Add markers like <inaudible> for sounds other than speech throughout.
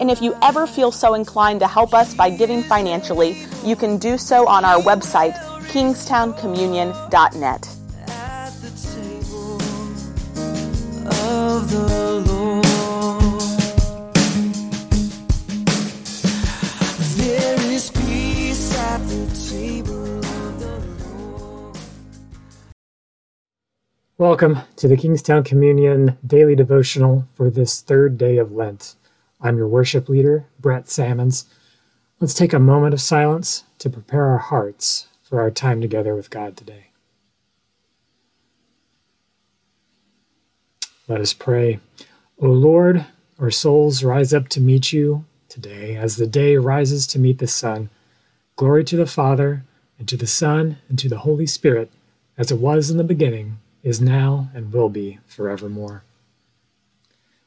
And if you ever feel so inclined to help us by giving financially, you can do so on our website, kingstownecommunion.net. At the table of the Lord. There is peace at the table of the Lord. Welcome to the Kingstowne Communion Daily Devotional for this third day of Lent. I'm your worship leader, Bret Salmons. Let's take a moment of silence to prepare our hearts for our time together with God today. Let us pray. O Lord, our souls rise up to meet you today as the day rises to meet the sun. Glory to the Father, and to the Son, and to the Holy Spirit, as it was in the beginning, is now, and will be forevermore.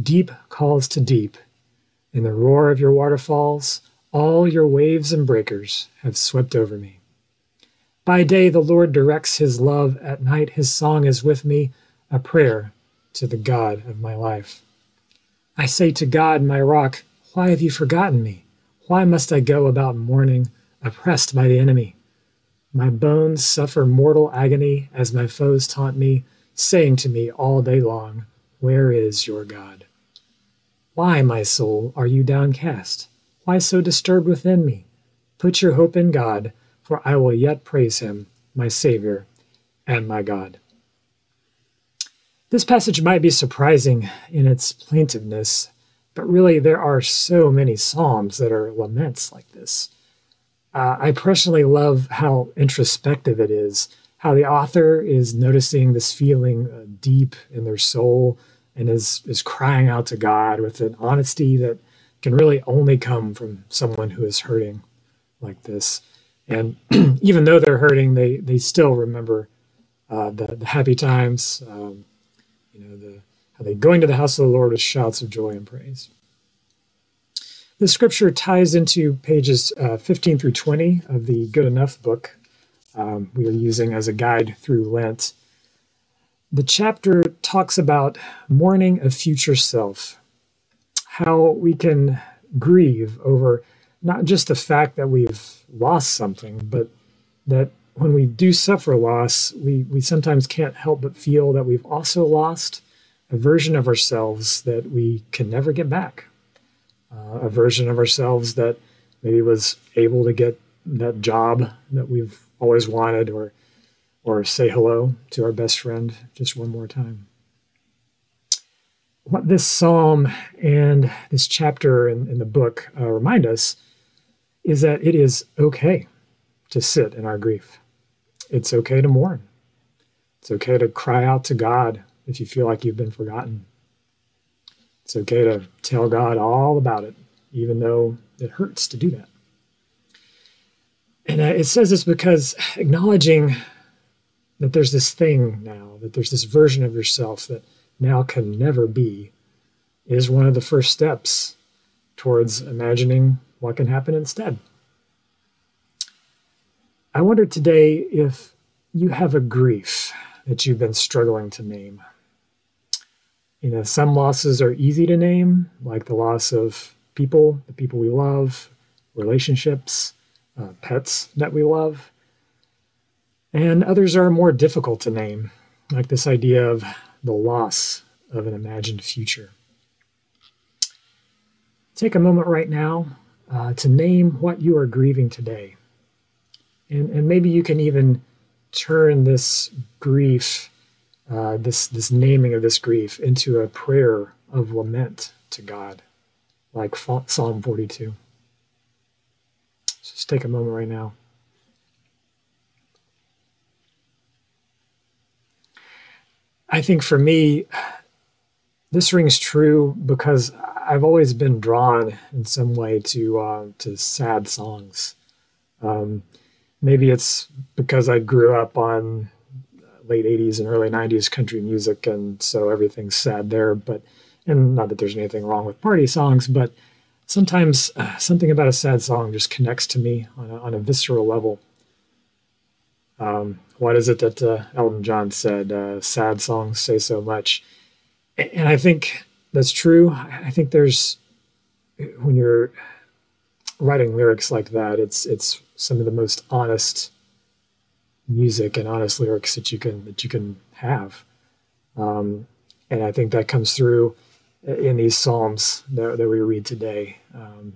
Deep calls to deep. In the roar of your waterfalls, all your waves and breakers have swept over me. By day the Lord directs his love, at night his song is with me, a prayer to the God of my life. I say to God, my rock, why have you forgotten me? Why must I go about mourning, oppressed by the enemy? My bones suffer mortal agony as my foes taunt me, saying to me all day long, Where is your God? Why, my soul, are you downcast? Why so disturbed within me? Put your hope in God, for I will yet praise him, my Savior and my God. This passage might be surprising in its plaintiveness, but really there are so many psalms that are laments like this. Uh, I personally love how introspective it is, how the author is noticing this feeling uh, deep in their soul and is, is crying out to God with an honesty that can really only come from someone who is hurting like this. And <clears throat> even though they're hurting, they, they still remember uh, the, the happy times, um, you know, the, how they going to the house of the Lord with shouts of joy and praise. The scripture ties into pages uh, 15 through 20 of the Good Enough book um, we are using as a guide through Lent. The chapter talks about mourning a future self, how we can grieve over not just the fact that we've lost something, but that when we do suffer loss, we, we sometimes can't help but feel that we've also lost a version of ourselves that we can never get back uh, a version of ourselves that maybe was able to get that job that we've always wanted or or say hello to our best friend just one more time what this psalm and this chapter in, in the book uh, remind us is that it is okay to sit in our grief it's okay to mourn it's okay to cry out to god if you feel like you've been forgotten. It's okay to tell God all about it, even though it hurts to do that. And uh, it says this because acknowledging that there's this thing now, that there's this version of yourself that now can never be, is one of the first steps towards imagining what can happen instead. I wonder today if you have a grief that you've been struggling to name. You know, some losses are easy to name, like the loss of people, the people we love, relationships, uh, pets that we love. And others are more difficult to name, like this idea of the loss of an imagined future. Take a moment right now uh, to name what you are grieving today. And, and maybe you can even turn this grief, uh, this, this naming of this grief, into a prayer of lament to God, like Psalm 42. Just take a moment right now. I think for me, this rings true because I've always been drawn in some way to uh, to sad songs. Um, maybe it's because I grew up on late '80s and early '90s country music, and so everything's sad there. But and not that there's anything wrong with party songs, but sometimes uh, something about a sad song just connects to me on a, on a visceral level. Um, what is it that uh, Elton John said? Uh, sad songs say so much. And I think that's true. I think there's, when you're writing lyrics like that, it's, it's some of the most honest music and honest lyrics that you can, that you can have. Um, and I think that comes through in these Psalms that, that we read today, um,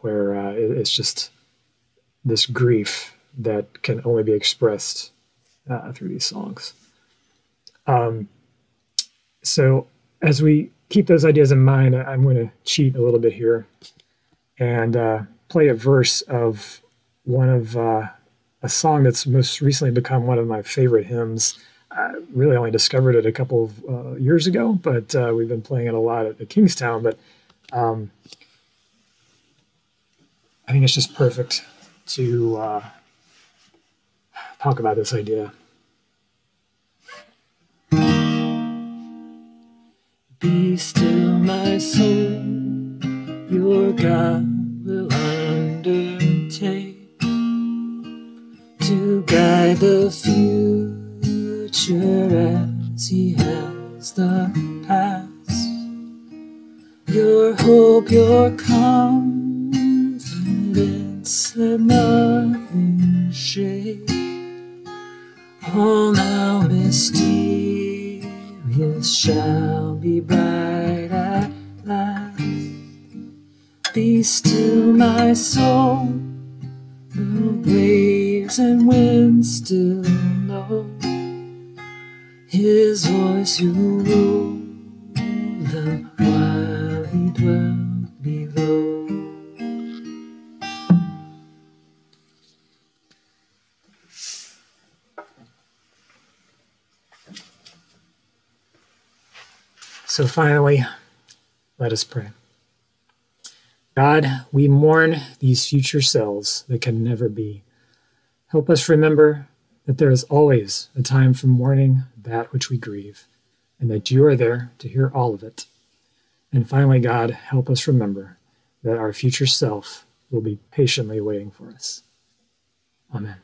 where uh, it's just this grief that can only be expressed uh, through these songs. Um, so as we keep those ideas in mind, I'm going to cheat a little bit here and uh, play a verse of one of uh, a song that's most recently become one of my favorite hymns. I really only discovered it a couple of uh, years ago, but uh, we've been playing it a lot at, Kingstowne. But um, I think it's just perfect to uh, talk about this idea. Be still, my soul, your God as He has the past. Your hope, your confidence, let nothing shake all now mysterious shall be bright at last. Be still, my soul, the waves and winds still know His voice ruled them while He dwelt below. So finally, let us pray. God, we mourn these future selves that can never be. Help us remember that there is always a time for mourning that which we grieve, and that you are there to hear all of it. And finally, God, help us remember that our future self will be patiently waiting for us. Amen.